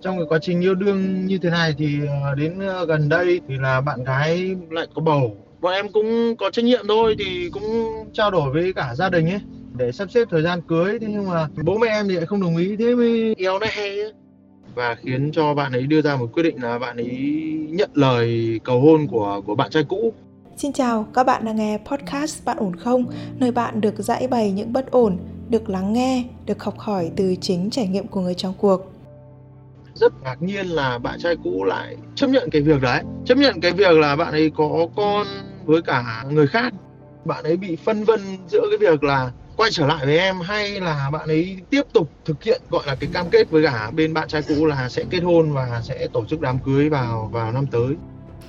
trong cái quá trình yêu đương như thế này thì ờ, đến ờ, gần đây thì là bạn gái lại có bầu bọn em cũng có trách nhiệm thôi thì cũng trao đổi với cả gia đình ấy để sắp xếp thời gian cưới thế nhưng mà bố mẹ em thì lại không đồng ý thế mới éo nó hay ấy. và khiến cho bạn ấy đưa ra một quyết định là bạn ấy nhận lời cầu hôn của của bạn trai cũ Xin chào, các bạn đang nghe podcast Bạn ổn không? Nơi bạn được giải bày những bất ổn, được lắng nghe, được học hỏi từ chính trải nghiệm của người trong cuộc rất ngạc nhiên là bạn trai cũ lại chấp nhận cái việc đấy. Chấp nhận cái việc là bạn ấy có con với cả người khác. Bạn ấy bị phân vân giữa cái việc là quay trở lại với em hay là bạn ấy tiếp tục thực hiện gọi là cái cam kết với cả bên bạn trai cũ là sẽ kết hôn và sẽ tổ chức đám cưới vào vào năm tới.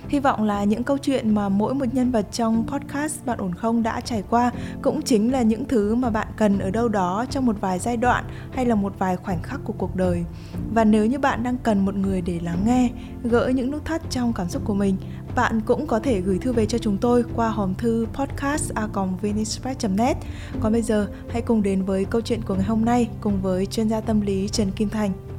Hy vọng là những câu chuyện mà mỗi một nhân vật trong podcast Bạn ổn không đã trải qua cũng chính là những thứ mà bạn cần ở đâu đó trong một vài giai đoạn hay là một vài khoảnh khắc của cuộc đời. Và nếu như bạn đang cần một người để lắng nghe, gỡ những nút thắt trong cảm xúc của mình, bạn cũng có thể gửi thư về cho chúng tôi qua hòm thư podcast.vnispress.net Còn bây giờ, hãy cùng đến với câu chuyện của ngày hôm nay cùng với chuyên gia tâm lý Trần Kim Thành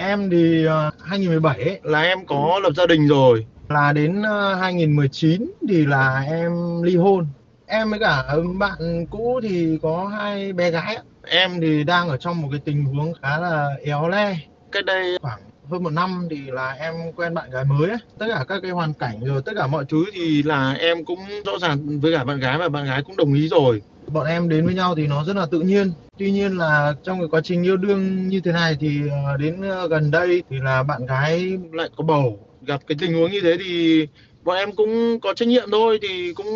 em thì ờ, 2017 ấy, là em có lập gia đình rồi. Là đến ờ, 2019 thì là em ly hôn. Em với cả bạn cũ thì có hai bé gái em thì đang ở trong một cái tình huống khá là éo le. Cách đây khoảng hơn một năm thì là em quen bạn gái mới ấy. tất cả các cái hoàn cảnh rồi, tất cả mọi thứ thì là em cũng rõ ràng với cả bạn gái và bạn gái cũng đồng ý rồi. Bọn em đến với nhau thì nó rất là tự nhiên. Tuy nhiên là trong cái quá trình yêu đương như thế này thì ờ, đến ờ, gần đây thì là bạn gái lại có bầu. Gặp cái tình huống như thế thì bọn em cũng có trách nhiệm thôi, thì cũng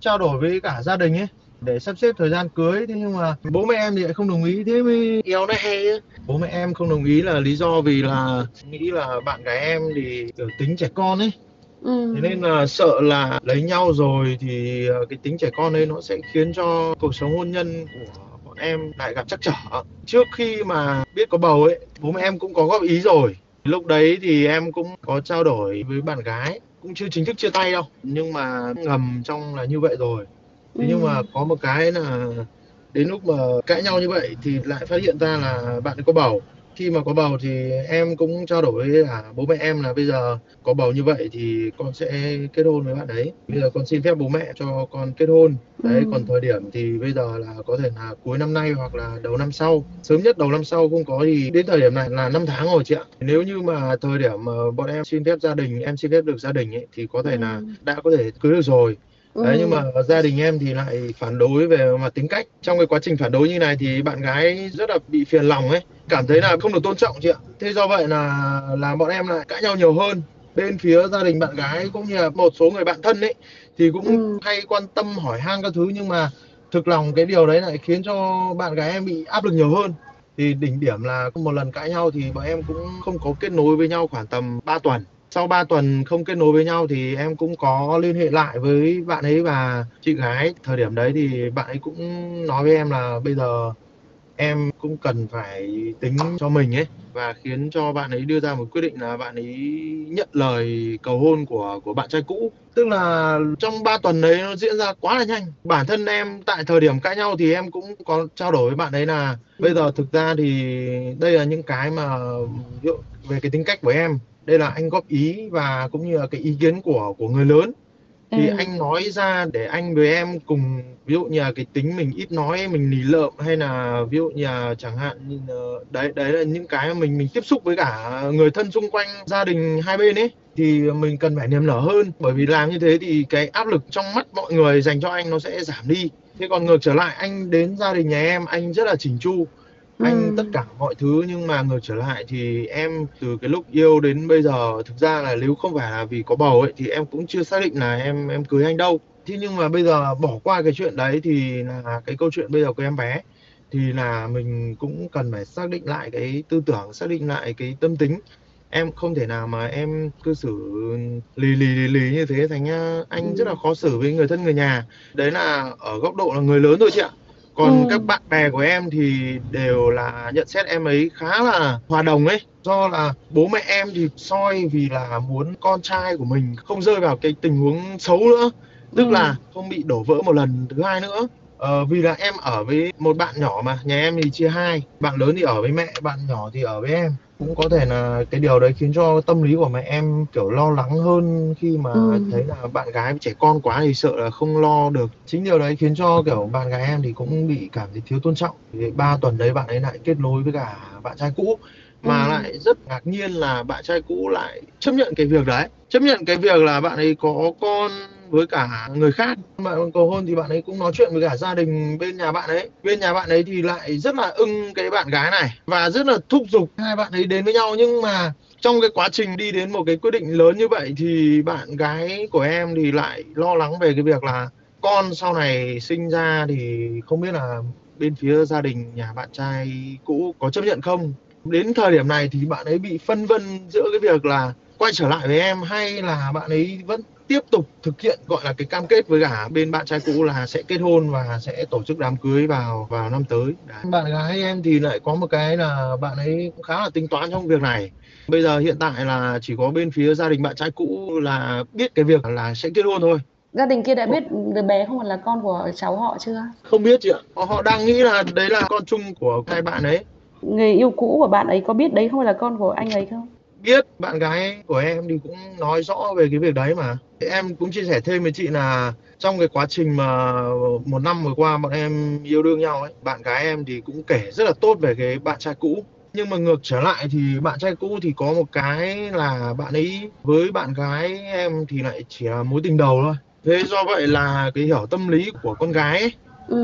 trao đổi với cả gia đình ấy để sắp xếp thời gian cưới thế nhưng mà bố mẹ em thì lại không đồng ý thế mới éo này hay ấy. bố mẹ em không đồng ý là lý do vì là nghĩ là bạn gái em thì kiểu tính trẻ con ấy Ừ. Thế nên là sợ là lấy nhau rồi thì ờ, cái tính trẻ con ấy nó sẽ khiến cho cuộc sống hôn nhân của bọn em lại gặp trắc trở. Trước khi mà biết có bầu ấy, bố mẹ em cũng có góp ý rồi. Lúc đấy thì em cũng có trao đổi với bạn gái, cũng chưa chính thức chia tay đâu, nhưng mà ngầm trong là như vậy rồi. Thế nhưng mà có một cái là đến lúc mà cãi nhau như vậy thì lại phát hiện ra là bạn ấy có bầu. Khi mà có bầu thì em cũng trao đổi với cả bố mẹ em là bây giờ có bầu như vậy thì con sẽ kết hôn với bạn đấy. Bây giờ con xin phép bố mẹ cho con kết hôn. Đấy, Ừ. còn thời điểm thì bây giờ là có thể là cuối năm nay hoặc là đầu năm sau. Sớm nhất đầu năm sau không có thì đến thời điểm này là 5 tháng rồi chị ạ. Nếu như mà thời điểm mà bọn em xin phép gia đình, em xin phép được gia đình ấy thì có thể là Ừ. đã có thể cưới được rồi. Đấy, Ừ. nhưng mà gia đình em thì lại phản đối về mặt tính cách. Trong cái quá trình phản đối như này thì bạn gái rất là bị phiền lòng ấy, cảm thấy là không được tôn trọng chị ạ. Thế do vậy là là bọn em lại cãi nhau nhiều hơn. Bên phía gia đình bạn gái cũng như là một số người bạn thân ấy thì cũng Ừ. hay quan tâm hỏi han các thứ nhưng mà thực lòng cái điều đấy lại khiến cho bạn gái em bị áp lực nhiều hơn. Thì đỉnh điểm là một lần cãi nhau thì bọn em cũng không có kết nối với nhau khoảng tầm 3 tuần. Sau 3 tuần không kết nối với nhau thì em cũng có liên hệ lại với bạn ấy và chị gái. Thời điểm đấy thì bạn ấy cũng nói với em là bây giờ em cũng cần phải tính cho mình ấy, và khiến cho bạn ấy đưa ra một quyết định là bạn ấy nhận lời cầu hôn của của bạn trai cũ. Tức là trong 3 tuần đấy nó diễn ra quá là nhanh. Bản thân em tại thời điểm cãi nhau thì em cũng có trao đổi với bạn ấy là bây giờ thực ra thì đây là những cái mà về cái tính cách của em đây là anh góp ý và cũng như là cái ý kiến của của người lớn. Thì Ừ. anh nói ra để anh với em cùng ví dụ như là cái tính mình ít nói mình lì lợm hay là ví dụ như là chẳng hạn như đấy đấy là những cái mà mình mình tiếp xúc với cả người thân xung quanh gia đình hai bên ấy thì mình cần phải niềm nở hơn. Bởi vì làm như thế thì cái áp lực trong mắt mọi người dành cho anh nó sẽ giảm đi. Thế còn ngược trở lại anh đến gia đình nhà em anh rất là chỉnh chu anh Ừ. tất cả mọi thứ nhưng mà ngược trở lại thì em từ cái lúc yêu đến bây giờ thực ra là nếu không phải là vì có bầu ấy thì em cũng chưa xác định là em em cưới anh đâu thế nhưng mà bây giờ bỏ qua cái chuyện đấy thì là cái câu chuyện bây giờ của em bé thì là mình cũng cần phải xác định lại cái tư tưởng xác định lại cái tâm tính em không thể nào mà em cư xử lì lì lì lì như thế thành anh Ừ. rất là khó xử với người thân người nhà đấy là ở góc độ là người lớn thôi chị ạ còn Ừ. các bạn bè của em thì đều là nhận xét em ấy khá là hòa đồng ấy do là bố mẹ em thì soi vì là muốn con trai của mình không rơi vào cái tình huống xấu nữa tức Ừ. là không bị đổ vỡ một lần thứ hai nữa Ờ, vì là em ở với một bạn nhỏ mà, nhà em thì chia hai, bạn lớn thì ở với mẹ, bạn nhỏ thì ở với em. Cũng có thể là cái điều đấy khiến cho tâm lý của mẹ em, kiểu, lo lắng hơn khi mà Ừm. thấy là bạn gái trẻ con quá thì sợ là không lo được. Chính điều đấy khiến cho, kiểu, bạn gái em thì cũng bị cảm thấy thiếu tôn trọng. Thì 3 tuần đấy bạn ấy lại kết nối với cả bạn trai cũ, mà Ừm. lại rất ngạc nhiên là bạn trai cũ lại chấp nhận cái việc đấy, chấp nhận cái việc là bạn ấy có con với cả người khác. Bạn cầu hôn thì bạn ấy cũng nói chuyện với cả gia đình bên nhà bạn ấy. Bên nhà bạn ấy thì lại rất là ưng cái bạn gái này và rất là thúc giục hai bạn ấy đến với nhau. Nhưng mà trong cái quá trình đi đến một cái quyết định lớn như vậy thì bạn gái của em thì lại lo lắng về cái việc là con sau này sinh ra thì không biết là bên phía gia đình nhà bạn trai cũ có chấp nhận không. Đến thời điểm này thì bạn ấy bị phân vân giữa cái việc là quay trở lại với em hay là bạn ấy vẫn tiếp tục thực hiện, gọi là, cái cam kết với cả bên bạn trai cũ là sẽ kết hôn và sẽ tổ chức đám cưới vào vào năm tới. Đấy. Bạn gái em thì lại có một cái là bạn ấy cũng khá là tính toán trong việc này. Bây giờ hiện tại là chỉ có bên phía gia đình bạn trai cũ là biết cái việc là sẽ kết hôn thôi. Gia đình kia đã biết đứa bé không phải là con của cháu họ chưa? Không biết chị ạ. Họ họ đang nghĩ là đấy là con chung của hai bạn ấy. Người yêu cũ của bạn ấy có biết đấy không phải là con của anh ấy không? Biết, bạn gái của em thì cũng nói rõ về cái việc đấy mà. Thì em cũng chia sẻ thêm với chị là trong cái quá trình mà một năm vừa qua bọn em yêu đương nhau ấy, bạn gái em thì cũng kể rất là tốt về cái bạn trai cũ. Nhưng mà ngược trở lại thì bạn trai cũ thì có một cái là bạn ấy với bạn gái em thì lại chỉ là mối tình đầu thôi. Thế do vậy là cái hiểu tâm lý của con gái ấy,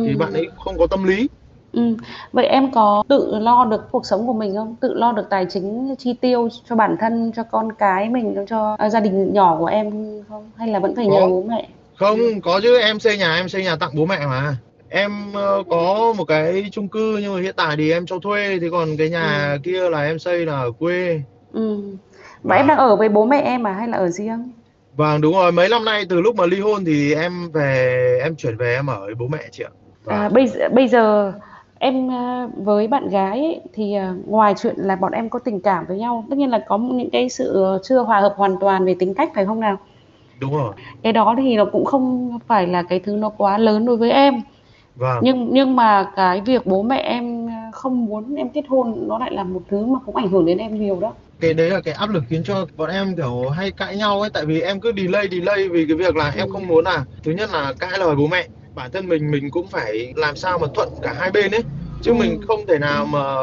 thì Ừm. bạn ấy không có tâm lý. Ừm. Vậy em có tự lo được cuộc sống của mình không? Tự lo được tài chính chi tiêu cho bản thân, cho con cái mình, cho, a, gia đình nhỏ của em không? Hay là vẫn phải nhờ Có. bố mẹ? Không, có chứ, em xây nhà em xây nhà tặng bố mẹ mà. Em, ơ, có một cái chung cư nhưng mà hiện tại thì em cho thuê, thế còn cái nhà Ừm. kia là em xây là ở quê. Ừm. Và em đang Vâng. ở với bố mẹ em à hay là ở riêng? Vâng, đúng rồi, mấy năm nay từ lúc mà ly hôn thì em về em chuyển về em ở với bố mẹ chị ạ. À, Vâng. bây giờ bây giờ em, a, với bạn gái ấy, thì, à, ngoài chuyện là bọn em có tình cảm với nhau, tất nhiên là có những cái sự chưa hòa hợp hoàn toàn về tính cách, phải không nào? Đúng rồi. Cái đó thì nó cũng không phải là cái thứ nó quá lớn đối với em. Vâng. Nhưng nhưng mà cái việc bố mẹ em, không muốn em kết hôn nó lại là một thứ mà cũng ảnh hưởng đến em nhiều đó. Cái đấy là cái áp lực khiến cho bọn em, kiểu, hay cãi nhau ấy, tại vì em cứ delay, delay vì cái việc là em không muốn là thứ nhất là cãi lời bố mẹ, bản thân mình mình cũng phải làm sao mà thuận cả hai bên ấy. Chứ mình Ừm. không thể nào mà,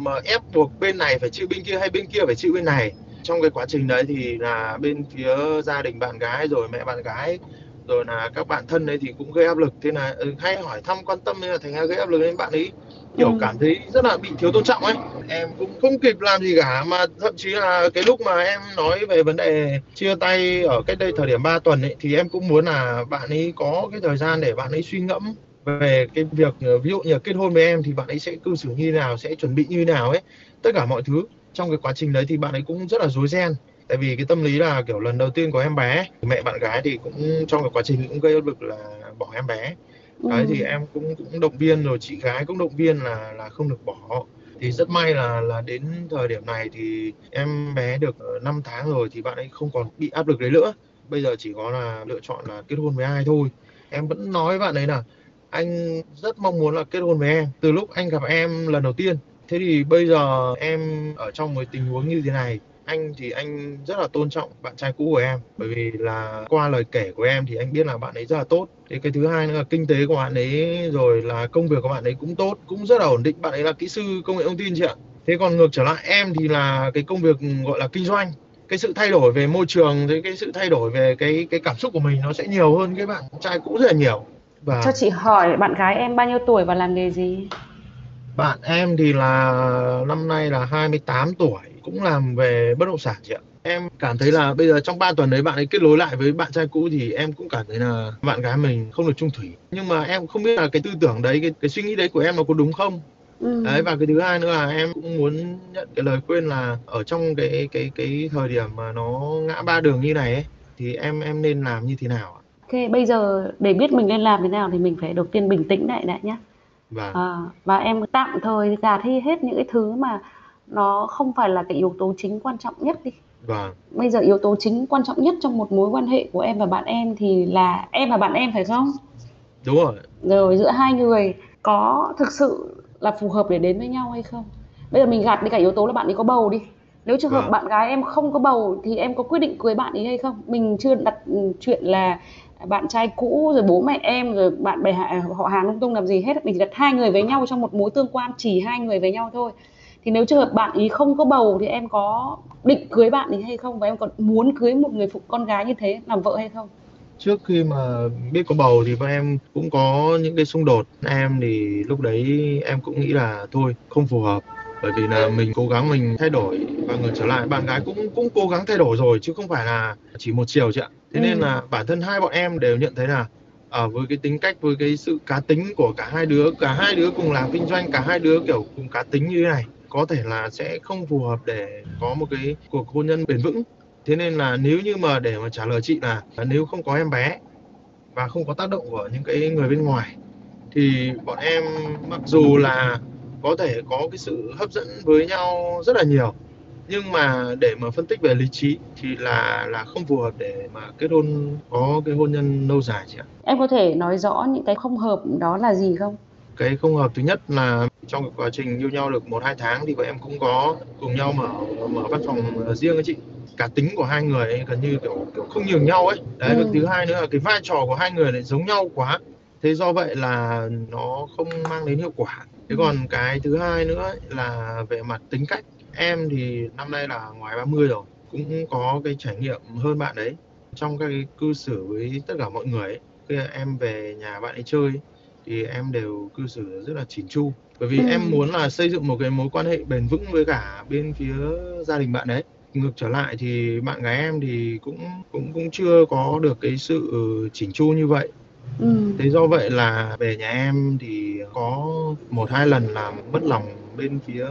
mà ép buộc bên này phải chịu bên kia hay bên kia phải chịu bên này. Trong cái quá trình đấy thì là bên phía gia đình bạn gái, rồi mẹ bạn gái, rồi là các bạn thân ấy thì cũng gây áp lực, thế là, ừ, hay hỏi thăm quan tâm nên là thành ra gây áp lực lên bạn ấy, kiểu, Ừm. cảm thấy rất là bị thiếu tôn trọng ấy. Em cũng không kịp làm gì cả, mà thậm chí là cái lúc mà em nói về vấn đề chia tay ở cách đây thời điểm 3 tuần ấy, thì em cũng muốn là bạn ấy có cái thời gian để bạn ấy suy ngẫm về cái việc, ví dụ như kết hôn với em thì bạn ấy sẽ cư xử như thế nào, sẽ chuẩn bị như thế nào ấy, tất cả mọi thứ. Trong cái quá trình đấy thì bạn ấy cũng rất là rối ren, tại vì cái tâm lý là, kiểu, lần đầu tiên có em bé, mẹ bạn gái thì cũng trong cái quá trình cũng gây áp lực là bỏ em bé. Đấy, thì em cũng cũng động viên, rồi chị gái cũng động viên là là không được bỏ. Thì rất may là là đến thời điểm này thì em bé được, ờ, 5 tháng rồi thì bạn ấy không còn bị áp lực đấy nữa. Bây giờ chỉ có là lựa chọn là kết hôn với ai thôi. Em vẫn nói với bạn ấy là anh rất mong muốn là kết hôn với em từ lúc anh gặp em lần đầu tiên. Thế thì bây giờ em ở trong một tình huống như thế này, anh thì anh rất là tôn trọng bạn trai cũ của em, bởi vì là qua lời kể của em thì anh biết là bạn ấy rất là tốt. Thế cái thứ hai nữa là kinh tế của bạn ấy, rồi là công việc của bạn ấy cũng tốt, cũng rất là ổn định. Bạn ấy là kỹ sư công nghệ thông tin chị ạ. Thế còn ngược trở lại em thì là cái công việc, gọi là, kinh doanh. Cái sự thay đổi về môi trường, với cái sự thay đổi về cái cái cảm xúc của mình nó sẽ nhiều hơn cái bạn trai cũ rất là nhiều. Và Cho chị hỏi bạn gái em bao nhiêu tuổi và làm nghề gì? Bạn em thì là năm nay là 28 tuổi, cũng làm về bất động sản chị ạ. Em cảm thấy là bây giờ trong 3 tuần đấy bạn ấy kết nối lại với bạn trai cũ thì em cũng cảm thấy là bạn gái mình không được chung thủy. Nhưng mà em không biết là cái tư tưởng đấy, cái cái suy nghĩ đấy của em nó có đúng không? Ừm. Đấy, và cái thứ hai nữa là em cũng muốn nhận cái lời khuyên là ở trong cái cái cái thời điểm mà nó ngã ba đường như này ấy, thì em em nên làm như thế nào ạ? OK, bây giờ để biết mình nên làm thế nào thì mình phải đầu tiên bình tĩnh lại đã nhá. Vâng. Ờ, và em tạm thời gạt đi hết những cái thứ mà nó không phải là cái yếu tố chính quan trọng nhất đi. Vâng. Bây giờ yếu tố chính quan trọng nhất trong một mối quan hệ của em và bạn em thì là em và bạn em, phải không? đúng rồi rồi giữa hai người có thực sự là phù hợp để đến với nhau hay không bây giờ mình gạt đi cả yếu tố là bạn ấy có bầu đi nếu trường hợp Vâng. bạn gái em không có bầu thì em có quyết định cưới bạn ấy hay không mình chưa đặt ừ, chuyện là bạn trai cũ rồi bố mẹ em rồi bạn bè họ hàng lung tung làm gì hết mình chỉ đặt hai người với nhau trong một mối tương quan chỉ hai người với nhau thôi thì nếu trường hợp bạn ý không có bầu thì em có định cưới bạn ấy hay không? Và em còn muốn cưới một người phụ con gái như thế làm vợ hay không? Trước khi mà biết có bầu thì bọn em cũng có những cái xung đột. Em thì lúc đấy em cũng nghĩ là thôi không phù hợp. Bởi vì là mình cố gắng mình thay đổi và ngược trở lại. Bạn gái cũng cũng cố gắng thay đổi rồi chứ không phải là chỉ một chiều chị ạ. Thế nên Ừ. là bản thân hai bọn em đều nhận thấy là ở với cái tính cách với cái sự cá tính của cả hai đứa cả hai đứa cùng làm kinh doanh cả hai đứa kiểu cùng cá tính như thế này có thể là sẽ không phù hợp để có một cái cuộc hôn nhân bền vững. Thế nên là nếu như mà để mà trả lời chị là nếu không có em bé và không có tác động của những cái người bên ngoài, thì bọn em mặc dù là có thể có cái sự hấp dẫn với nhau rất là nhiều, nhưng mà để mà phân tích về lý trí thì là là không phù hợp để mà kết hôn, có cái hôn nhân lâu dài chị ạ. Em có thể nói rõ những cái không hợp đó là gì không? Cái không hợp thứ nhất là trong cái quá trình yêu nhau được một hai tháng thì bọn em cũng có cùng nhau mở mở văn phòng riêng ấy chị. Cá tính của hai người ấy, gần như kiểu, kiểu không nhường nhau ấy. Đấy Ừ. thứ hai nữa là cái vai trò của hai người lại giống nhau quá. Thế do vậy là nó không mang đến hiệu quả. Thế còn cái thứ hai nữa ấy là về mặt tính cách. Em thì năm nay là ngoài 30 rồi cũng có cái trải nghiệm hơn bạn ấy. Trong cái cư xử với tất cả mọi người ấy. khi em về nhà bạn ấy chơi thì em đều cư xử rất là chỉn chu bởi vì Ừ. em muốn là xây dựng một cái mối quan hệ bền vững với cả bên phía gia đình bạn ấy ngược trở lại thì bạn gái em thì cũng cũng cũng chưa có được cái sự chỉn chu như vậy ừ. thế do vậy là về nhà em thì có một hai lần làm mất lòng bên phía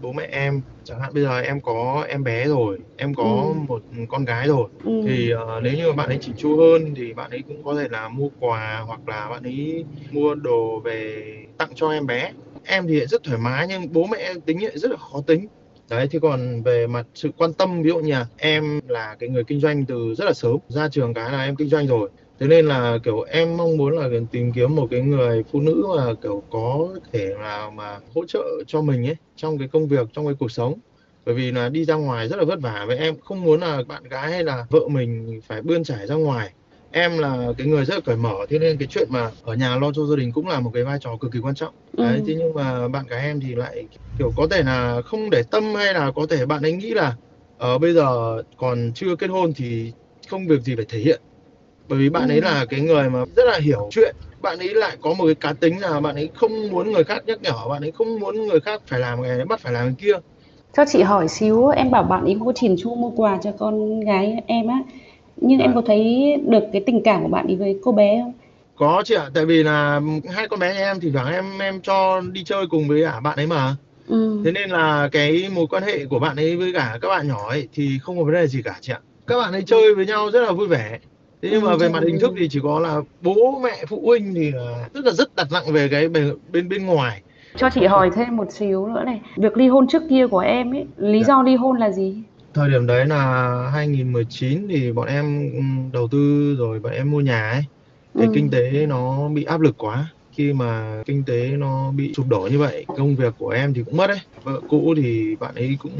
bố mẹ em chẳng hạn bây giờ em có em bé rồi em có Ừ. một con gái rồi Ừ. thì ờ, nếu như mà bạn ấy chỉn chu hơn thì bạn ấy cũng có thể là mua quà hoặc là bạn ấy mua đồ về tặng cho em bé em thì rất thoải mái nhưng bố mẹ em tính lại rất là khó tính đấy thì còn về mặt sự quan tâm ví dụ như là em là cái người kinh doanh từ rất là sớm ra trường cái là em kinh doanh rồi thế nên là kiểu em mong muốn là tìm kiếm một cái người phụ nữ mà kiểu có thể nào mà hỗ trợ cho mình ấy trong cái công việc trong cái cuộc sống. Bởi vì là đi ra ngoài rất là vất vả và em không muốn là bạn gái hay là vợ mình phải bươn trải ra ngoài. Em là cái người rất là cởi mở thế nên cái chuyện mà ở nhà lo cho gia đình cũng là một cái vai trò cực kỳ quan trọng. Đấy Ừ. thế nhưng mà bạn gái em thì lại kiểu có thể là không để tâm hay là có thể bạn ấy nghĩ là ở bây giờ còn chưa kết hôn thì không việc gì phải thể hiện bởi vì bạn ấy Ừ. là cái người mà rất là hiểu chuyện bạn ấy lại có một cái cá tính là bạn ấy không muốn người khác nhắc nhở bạn ấy không muốn người khác phải làm cái này bắt phải làm cái kia Cho chị hỏi xíu, em bảo bạn ấy có chỉn chu mua quà cho con gái em á. Nhưng em Dạ. có thấy được cái tình cảm của bạn ấy với cô bé không? có chị ạ tại vì là hai con bé nhà em thì thoảng em em cho đi chơi cùng với cả bạn ấy mà Ừ. thế nên là cái mối quan hệ của bạn ấy với cả các bạn nhỏ ấy thì không có vấn đề gì cả chị ạ các bạn ấy chơi với nhau rất là vui vẻ thế nhưng Ừ, mà về mặt hình thức thì chỉ có là bố mẹ phụ huynh thì là rất là rất đặt nặng về cái bên bên ngoài Cho chị hỏi thêm một xíu nữa này. Việc ly hôn trước kia của em ấy, lý Dạ. do ly hôn là gì? thời điểm đấy là 2019 thì bọn em ừm, đầu tư rồi bọn em mua nhà ấy thì Ừ. kinh tế nó bị áp lực quá khi mà kinh tế nó bị sụp đổ như vậy công việc của em thì cũng mất ấy vợ cũ thì bạn ấy cũng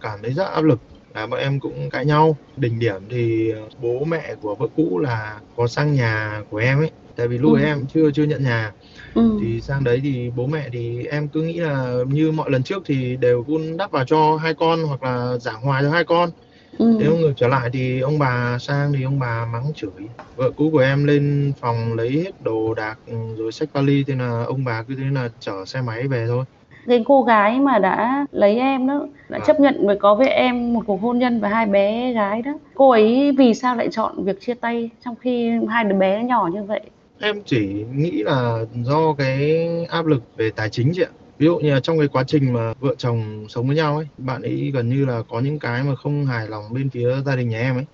cảm thấy rất áp lực là bọn em cũng cãi nhau đỉnh điểm thì ờ, bố mẹ của vợ cũ là có sang nhà của em ấy tại vì lúc Ừ. ấy em chưa chưa nhận nhà Ừ. thì sang đấy thì bố mẹ thì em cứ nghĩ là như mọi lần trước thì đều vun đắp vào cho hai con hoặc là giảng hòa cho hai con Ừ. nếu ngược trở lại thì ông bà sang thì ông bà mắng chửi vợ cũ của em lên phòng lấy hết đồ đạc rồi xách vali thế là ông bà cứ thế là chở xe máy về thôi Cái cô gái mà đã lấy em đó, đã chấp nhận với có với em một cuộc hôn nhân và hai bé gái đó. Cô ấy vì sao lại chọn việc chia tay trong khi hai đứa bé nhỏ như vậy? em chỉ nghĩ là do cái áp lực về tài chính chị ạ ví dụ như là trong cái quá trình mà vợ chồng sống với nhau ấy bạn ấy gần như là có những cái mà không hài lòng bên phía gia đình nhà em ấy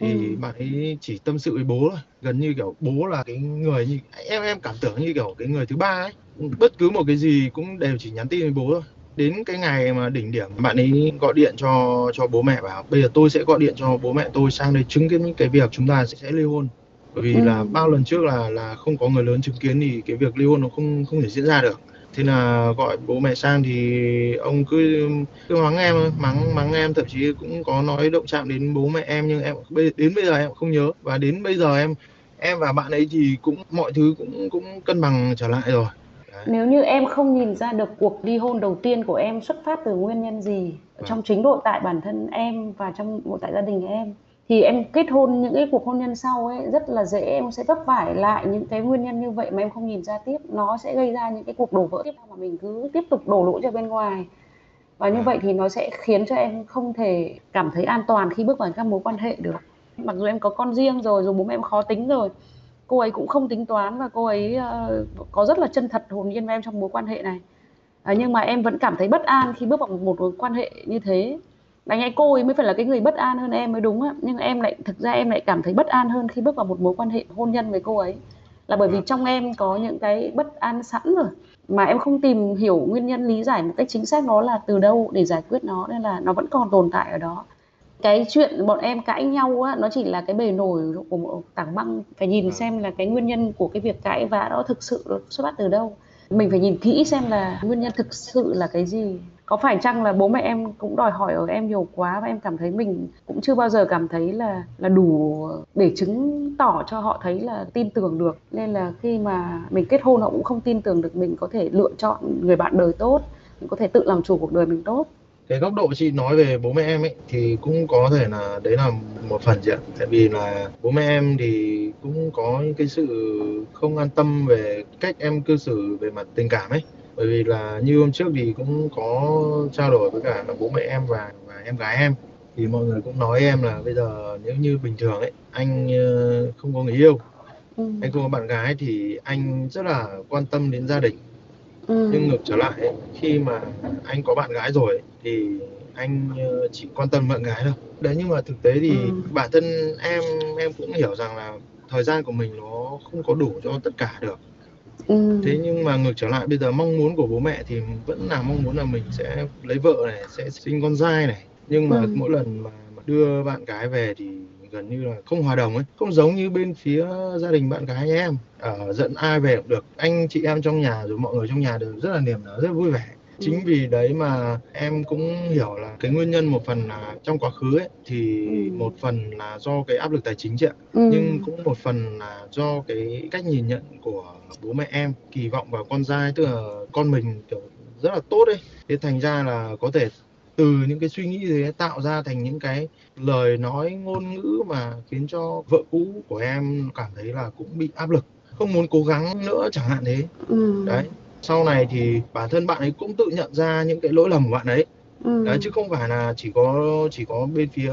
thì Ừ. bạn ấy chỉ tâm sự với bố thôi gần như kiểu bố là cái người như em em cảm tưởng như kiểu cái người thứ ba ấy bất cứ một cái gì cũng đều chỉ nhắn tin với bố thôi đến cái ngày mà đỉnh điểm bạn ấy gọi điện cho cho bố mẹ bảo bây giờ tôi sẽ gọi điện cho bố mẹ tôi sang đây chứng kiến những cái việc chúng ta sẽ, sẽ ly hôn bởi vì Ừ. là bao lần trước là là không có người lớn chứng kiến thì cái việc ly hôn nó không không thể diễn ra được thế là gọi bố mẹ sang thì ông cứ cứ mắng em mắng mắng em thậm chí cũng có nói động chạm đến bố mẹ em nhưng em đến bây giờ em không nhớ và đến bây giờ em em và bạn ấy thì cũng mọi thứ cũng cũng cân bằng trở lại rồi. Nếu như em không nhìn ra được cuộc ly hôn đầu tiên của em xuất phát từ nguyên nhân gì Vâng. trong chính nội tại bản thân em và trong nội tại gia đình em thì em kết hôn những cái cuộc hôn nhân sau ấy rất là dễ em sẽ vấp phải lại những cái nguyên nhân như vậy mà em không nhìn ra tiếp nó sẽ gây ra những cái cuộc đổ vỡ tiếp theo mà mình cứ tiếp tục đổ lỗi cho bên ngoài và như Vâng. vậy thì nó sẽ khiến cho em không thể cảm thấy an toàn khi bước vào các mối quan hệ được mặc dù em có con riêng rồi dù bố mẹ em khó tính rồi cô ấy cũng không tính toán và cô ấy ờ, có rất là chân thật hồn nhiên với em trong mối quan hệ này. À, nhưng mà em vẫn cảm thấy bất an khi bước vào một mối quan hệ như thế. Đáng lẽ cô ấy mới phải là cái người bất an hơn em mới đúng á nhưng em lại thực ra em lại cảm thấy bất an hơn khi bước vào một mối quan hệ hôn nhân với cô ấy. Là bởi vì Vâng. trong em có những cái bất an sẵn rồi mà em không tìm hiểu nguyên nhân lý giải một cách chính xác nó là từ đâu để giải quyết nó nên là nó vẫn còn tồn tại ở đó cái chuyện bọn em cãi nhau á nó chỉ là cái bề nổi của một tảng băng. Phải nhìn Vâng. xem là cái nguyên nhân của cái việc cãi vã đó thực sự nó xuất phát từ đâu. Mình phải nhìn kỹ xem là nguyên nhân thực sự là cái gì. Có phải chăng là bố mẹ em cũng đòi hỏi ở em nhiều quá và em cảm thấy mình cũng chưa bao giờ cảm thấy là là đủ để chứng tỏ cho họ thấy là tin tưởng được. Nên là khi mà mình kết hôn họ cũng không tin tưởng được mình có thể lựa chọn người bạn đời tốt mình có thể tự làm chủ cuộc đời mình tốt cái góc độ chị nói về bố mẹ em ấy thì cũng có thể là đấy là một phần chị ạ. Tại vì là bố mẹ em thì cũng có những cái sự không an tâm về cách em cư xử về mặt tình cảm ấy. Bởi vì là như hôm trước thì cũng có trao đổi với cả bố mẹ em và và em gái em. Thì mọi người cũng nói em là bây giờ nếu như bình thường ấy anh ờ, không có người yêu ừ. anh không có bạn gái thì anh rất là quan tâm đến gia đình Ừ. nhưng ngược trở lại ấy, khi mà anh có bạn gái rồi ấy, thì anh ờ, chỉ quan tâm bạn gái thôi đấy nhưng mà thực tế thì Ừ. bản thân em em cũng hiểu rằng là thời gian của mình nó không có đủ cho tất cả được Ừ. thế nhưng mà ngược trở lại bây giờ mong muốn của bố mẹ thì vẫn là mong muốn là mình sẽ lấy vợ này sẽ sinh con trai này nhưng mà Ừ. mỗi lần mà đưa bạn gái về thì gần như là không hòa đồng ấy không giống như bên phía gia đình bạn gái em ở dẫn ai về cũng được anh chị em trong nhà rồi mọi người trong nhà đều rất là niềm nở rất vui vẻ chính Ừ. vì đấy mà em cũng hiểu là cái nguyên nhân một phần là trong quá khứ ấy thì Ừ. một phần là do cái áp lực tài chính chị ạ Ừ. nhưng cũng một phần là do cái cách nhìn nhận của bố mẹ em kỳ vọng vào con trai tức là con mình kiểu rất là tốt ấy thế thành ra là có thể từ những cái suy nghĩ thế tạo ra thành những cái lời nói ngôn ngữ mà khiến cho vợ cũ của em cảm thấy là cũng bị áp lực không muốn cố gắng nữa chẳng hạn thế Ừ. đấy sau này thì bản thân bạn ấy cũng tự nhận ra những cái lỗi lầm của bạn ấy Ừ. đấy chứ không phải là chỉ có chỉ có bên phía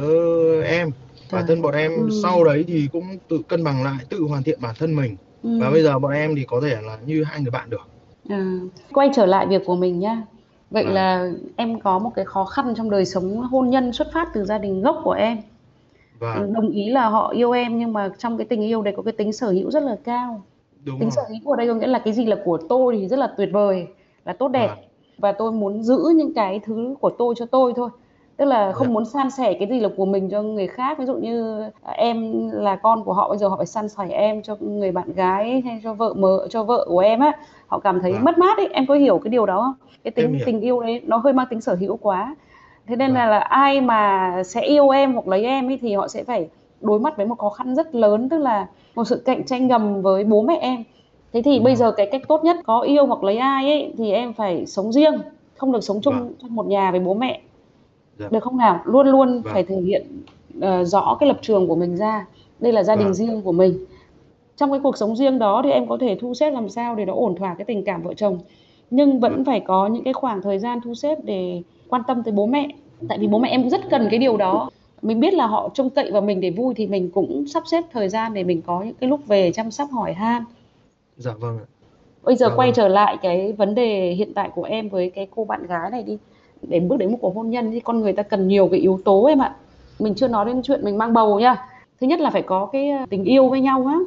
em bản Trời. thân bọn em Ừ. sau đấy thì cũng tự cân bằng lại tự hoàn thiện bản thân mình Ừ. và bây giờ bọn em thì có thể là như hai người bạn được À, quay trở lại việc của mình nhá. Vậy Vâng. là em có một cái khó khăn trong đời sống hôn nhân xuất phát từ gia đình gốc của em. và Đồng ý là họ yêu em nhưng mà trong cái tình yêu đấy có cái tính sở hữu rất là cao. đúng Tính sở rồi hữu ở đây có nghĩa là cái gì là của tôi thì rất là tuyệt vời, là tốt đẹp Vâng. và tôi muốn giữ những cái thứ của tôi cho tôi thôi. Tức là không Dạ. muốn san sẻ cái gì là của mình cho người khác. Ví dụ như à, em là con của họ bây giờ họ phải san sẻ em cho người bạn gái hay cho vợ mợ cho vợ của em á, họ cảm thấy Vâng. mất mát ấy. Em có hiểu cái điều đó không? Cái tính tình yêu đấy nó hơi mang tính sở hữu quá. Thế nên là, Vâng. là ai mà sẽ yêu em hoặc lấy em ấy thì họ sẽ phải đối mặt với một khó khăn rất lớn tức là một sự cạnh tranh ngầm với bố mẹ em. Thế thì bây giờ cái cách tốt nhất có yêu hoặc lấy ai ấy thì em phải sống riêng, không được sống chung trong một nhà với bố mẹ. Dạ. Được không nào? Luôn luôn Vâng. phải thể hiện ờ, rõ cái lập trường của mình ra. Đây là gia đình Vâng. riêng của mình. Trong cái cuộc sống riêng đó thì em có thể thu xếp làm sao để nó ổn thỏa cái tình cảm vợ chồng. Nhưng vẫn Vâng. phải có những cái khoảng thời gian thu xếp để quan tâm tới bố mẹ. Tại vì bố mẹ em cũng rất cần cái điều đó. Mình biết là họ trông cậy vào mình để vui thì mình cũng sắp xếp thời gian để mình có những cái lúc về chăm sóc hỏi han. dạ vâng ạ Bây giờ Dạ quay vâng. trở lại cái vấn đề hiện tại của em với cái cô bạn gái này đi. Để bước đến một cuộc hôn nhân thì con người ta cần nhiều cái yếu tố em ạ. Mình chưa nói đến chuyện mình mang bầu nha. Thứ nhất là phải có cái ờ, tình yêu với nhau á,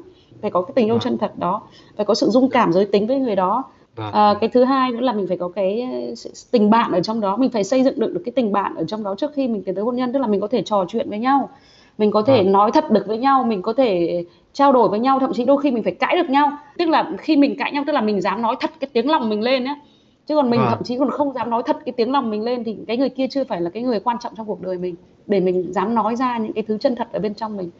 phải có cái tình yêu Vâng. chân thật đó, phải có sự dung cảm giới tính với người đó. vâng À, cái thứ hai nữa là mình phải có cái ờ, tình bạn ở trong đó, mình phải xây dựng được được cái tình bạn ở trong đó trước khi mình tiến tới hôn nhân, tức là mình có thể trò chuyện với nhau, mình có thể Vâng. nói thật được với nhau mình có thể trao đổi với nhau thậm chí đôi khi mình phải cãi được nhau tức là khi mình cãi nhau tức là mình dám nói thật cái tiếng lòng mình lên á chứ còn mình Vâng. thậm chí còn không dám nói thật cái tiếng lòng mình lên thì cái người kia chưa phải là cái người quan trọng trong cuộc đời mình để mình dám nói ra những cái thứ chân thật ở bên trong mình.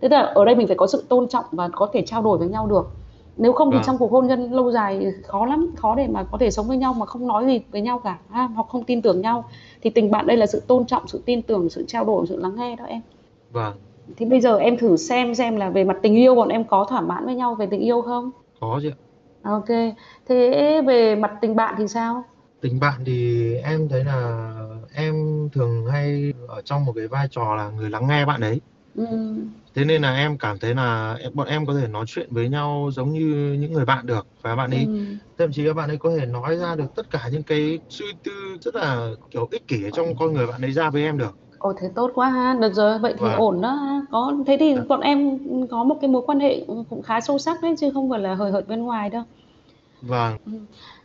Thế tức là ở đây mình phải có sự tôn trọng và có thể trao đổi với nhau được. Nếu không thì Vâng. trong cuộc hôn nhân lâu dài khó lắm khó để mà có thể sống với nhau mà không nói gì với nhau cả ha, hoặc không tin tưởng nhau thì tình bạn đây là sự tôn trọng sự tin tưởng sự trao đổi sự lắng nghe đó em. Vâng. Thì bây giờ em thử xem xem là về mặt tình yêu bọn em có thỏa mãn với nhau về tình yêu không? Có chị ạ ok. Thế về mặt tình bạn thì sao? Tình bạn thì em thấy là em thường hay ở trong một cái vai trò là người lắng nghe bạn ấy. Ừ. thế nên là em cảm thấy là bọn em có thể nói chuyện với nhau giống như những người bạn được. Và bạn ấy Ừ. thậm chí các bạn ấy có thể nói ra được tất cả những cái suy tư rất là kiểu ích kỷ ở trong con người bạn ấy ra với em được Ồ thế tốt quá ha, được rồi, vậy thì Vâng. ổn đó ha. Có thế thì Dạ. bọn em có một cái mối quan hệ cũng khá sâu sắc đấy chứ không phải là hời hợt bên ngoài đâu. vâng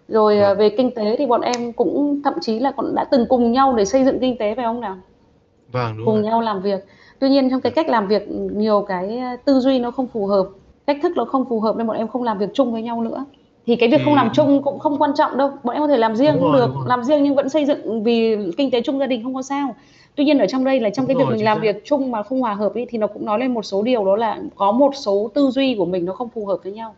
Rồi Dạ. à, về kinh tế thì bọn em cũng thậm chí là còn đã từng cùng nhau để xây dựng kinh tế phải không nào? vâng đúng Cùng rồi nhau làm việc. Tuy nhiên trong cái cách làm việc nhiều cái à, tư duy nó không phù hợp, cách thức nó không phù hợp nên bọn em không làm việc chung với nhau nữa. Thì cái việc không làm chung cũng không quan trọng đâu, bọn em có thể làm riêng Đúng cũng rồi, được, rồi. làm riêng nhưng vẫn xây dựng vì kinh tế chung gia đình không có sao. Tuy nhiên ở trong đây là trong Đúng cái việc mình làm xác. việc chung mà không hòa hợp ấy thì nó cũng nói lên một số điều đó là có một số tư duy của mình nó không phù hợp với nhau.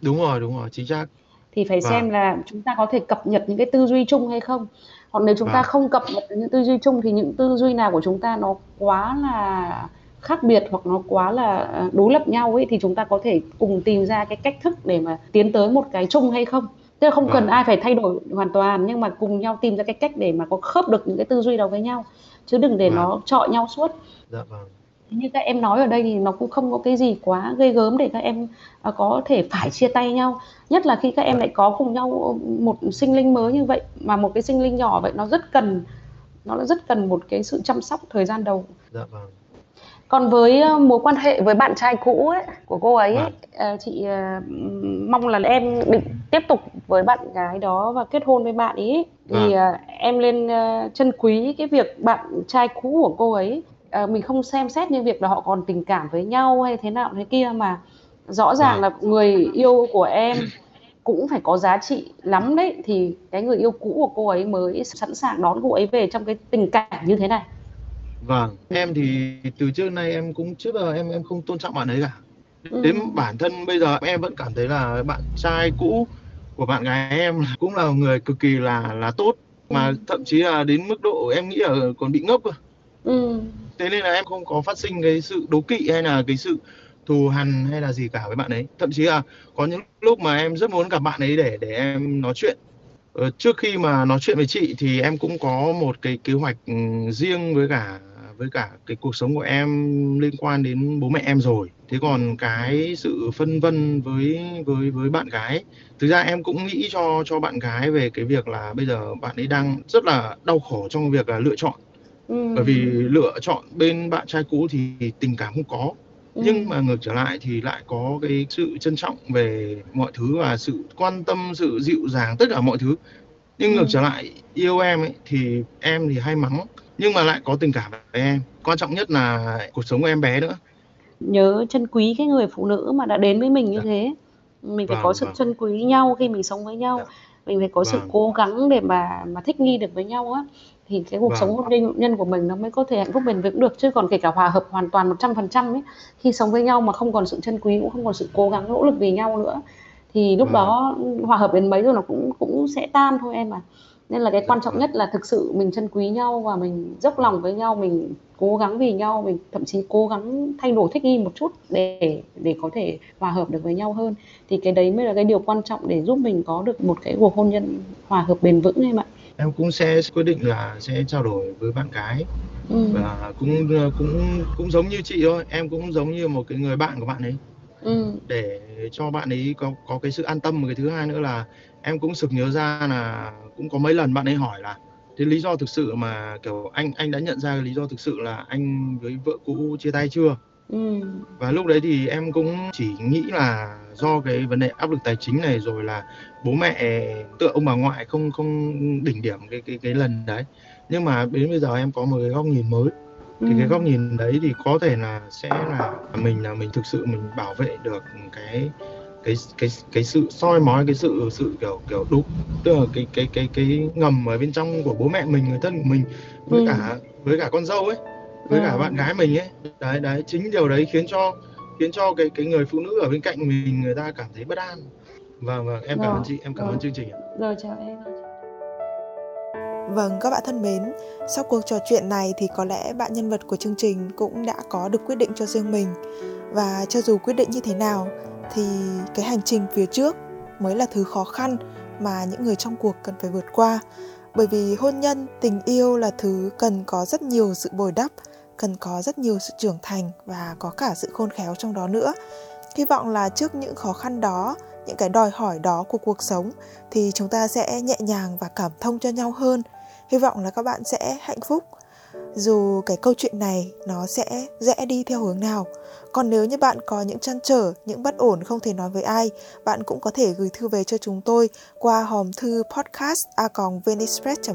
đúng rồi đúng rồi chính xác thì phải Vâng. xem là chúng ta có thể cập nhật những cái tư duy chung hay không hoặc nếu chúng ta không cập nhật những tư duy chung thì những tư duy nào của chúng ta nó quá là khác biệt hoặc nó quá là à, đối lập nhau ấy thì chúng ta có thể cùng tìm ra cái cách thức để mà tiến tới một cái chung hay không tức là không cần Vâng. ai phải thay đổi hoàn toàn nhưng mà cùng nhau tìm ra cái cách để mà có khớp được những cái tư duy đó với nhau. Chứ đừng để Vâng. nó chọi nhau suốt. Dạ vâng. Như các em nói ở đây thì nó cũng không có cái gì quá ghê gớm để các em à, có thể phải chia tay nhau. Nhất là khi các em lại có cùng nhau một sinh linh mới như vậy mà một cái sinh linh nhỏ vậy nó rất cần nó rất cần một cái sự chăm sóc thời gian đầu. Dạ vâng còn với ờ, mối quan hệ với bạn trai cũ ấy, của cô ấy, ấy Vâng. ờ, chị ờ, mong là em định tiếp tục với bạn gái đó và kết hôn với bạn ấy thì ờ, em lên trân quý cái việc bạn trai cũ của cô ấy. Mình không xem xét như việc là họ còn tình cảm với nhau hay thế nào thế kia mà rõ ràng Vâng. là người yêu của em cũng phải có giá trị lắm đấy. Thì cái người yêu cũ của cô ấy mới sẵn sàng đón cô ấy về trong cái tình cảnh như thế này Vâng, em thì từ trước nay em cũng trước giờ em em không tôn trọng bạn ấy cả. Ừ. Đến bản thân bây giờ em vẫn cảm thấy là bạn trai cũ của bạn gái em cũng là người cực kỳ là là tốt mà Ừ. thậm chí là đến mức độ em nghĩ là còn bị ngốc cơ. ừ. Thế nên là em không có phát sinh cái sự đố kỵ hay là cái sự thù hằn hay là gì cả với bạn ấy. Thậm chí là có những lúc mà em rất muốn gặp bạn ấy để để em nói chuyện. Ờ, trước khi mà nói chuyện với chị thì em cũng có một cái kế hoạch ừ, riêng với cả với cả cái cuộc sống của em liên quan đến bố mẹ em rồi. Thế còn cái sự phân vân với với với bạn gái, thực ra em cũng nghĩ cho cho bạn gái về cái việc là bây giờ bạn ấy đang rất là đau khổ trong việc là lựa chọn Ừ. bởi vì lựa chọn bên bạn trai cũ thì tình cảm không có Ừ. nhưng mà ngược trở lại thì lại có cái sự trân trọng về mọi thứ và sự quan tâm sự dịu dàng tất cả mọi thứ nhưng Ừ. ngược trở lại yêu em ấy thì em thì hay mắng nhưng mà lại có tình cảm với em quan trọng nhất là cuộc sống của em bé nữa nhớ trân quý cái người phụ nữ mà đã đến với mình như Dạ. thế mình phải Vâng, có sự vâng. trân quý nhau khi mình sống với nhau Dạ. mình phải có sự Vâng. cố gắng để mà mà thích nghi được với nhau á thì cái cuộc Vâng. sống hôn nhân- nhân của mình nó mới có thể hạnh phúc bền vững được chứ còn kể cả hòa hợp hoàn toàn 100% ấy khi sống với nhau mà không còn sự trân quý cũng không còn sự cố gắng nỗ lực vì nhau nữa thì lúc Vâng. đó hòa hợp đến mấy rồi nó cũng cũng sẽ tan thôi em à nên là cái Dạ. quan trọng nhất là thực sự mình trân quý nhau và mình dốc lòng với nhau mình cố gắng vì nhau mình thậm chí cố gắng thay đổi thích nghi một chút để để có thể hòa hợp được với nhau hơn. Thì cái đấy mới là cái điều quan trọng để giúp mình có được một cái cuộc hôn nhân hòa hợp bền vững em ạ. Em cũng sẽ quyết định là sẽ trao đổi với bạn gái. Ừ. và cũng cũng cũng giống như chị thôi em cũng giống như một cái người bạn của bạn ấy. Ừ. để cho bạn ấy có có cái sự an tâm. Cái thứ hai nữa là em cũng sực nhớ ra là cũng có mấy lần bạn ấy hỏi là cái lý do thực sự mà kiểu anh anh đã nhận ra cái lý do thực sự là anh với vợ cũ chia tay chưa? Ừ. và lúc đấy thì em cũng chỉ nghĩ là do cái vấn đề áp lực tài chính này rồi là bố mẹ tựa ông bà ngoại không không đỉnh điểm cái cái cái lần đấy. Nhưng mà đến bây giờ em có một cái góc nhìn mới. Thì cái góc nhìn đấy thì có thể là sẽ là mình là mình thực sự mình bảo vệ được cái cái cái cái sự soi mói cái sự sự kiểu kiểu đúng tức là cái cái cái cái ngầm ở bên trong của bố mẹ mình người thân của mình với Ừ. cả với cả con dâu ấy với cả Ờ. bạn gái mình ấy đấy đấy chính điều đấy khiến cho khiến cho cái cái người phụ nữ ở bên cạnh mình người ta cảm thấy bất an vâng vâng em cảm Rồi, ơn chị em cảm rồi. ơn chương trình ạ Rồi chào em. Vâng, các bạn thân mến, sau cuộc trò chuyện này thì có lẽ bạn nhân vật của chương trình cũng đã có được quyết định cho riêng mình. Và cho dù quyết định như thế nào thì cái hành trình phía trước mới là thứ khó khăn mà những người trong cuộc cần phải vượt qua. Bởi vì hôn nhân, tình yêu là thứ cần có rất nhiều sự bồi đắp, cần có rất nhiều sự trưởng thành và có cả sự khôn khéo trong đó nữa. Hy vọng là trước những khó khăn đó, những cái đòi hỏi đó của cuộc sống thì chúng ta sẽ nhẹ nhàng và cảm thông cho nhau hơn hy vọng là các bạn sẽ hạnh phúc dù cái câu chuyện này nó sẽ rẽ đi theo hướng nào, còn nếu như bạn có những trăn trở, những bất ổn không thể nói với ai, bạn cũng có thể gửi thư về cho chúng tôi qua hòm thư podcast a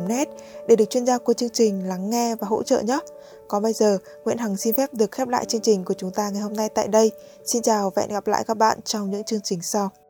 net để được chuyên gia của chương trình lắng nghe và hỗ trợ nhé. Còn bây giờ, Nguyễn Hằng xin phép được khép lại chương trình của chúng ta ngày hôm nay tại đây. Xin chào và hẹn gặp lại các bạn trong những chương trình sau.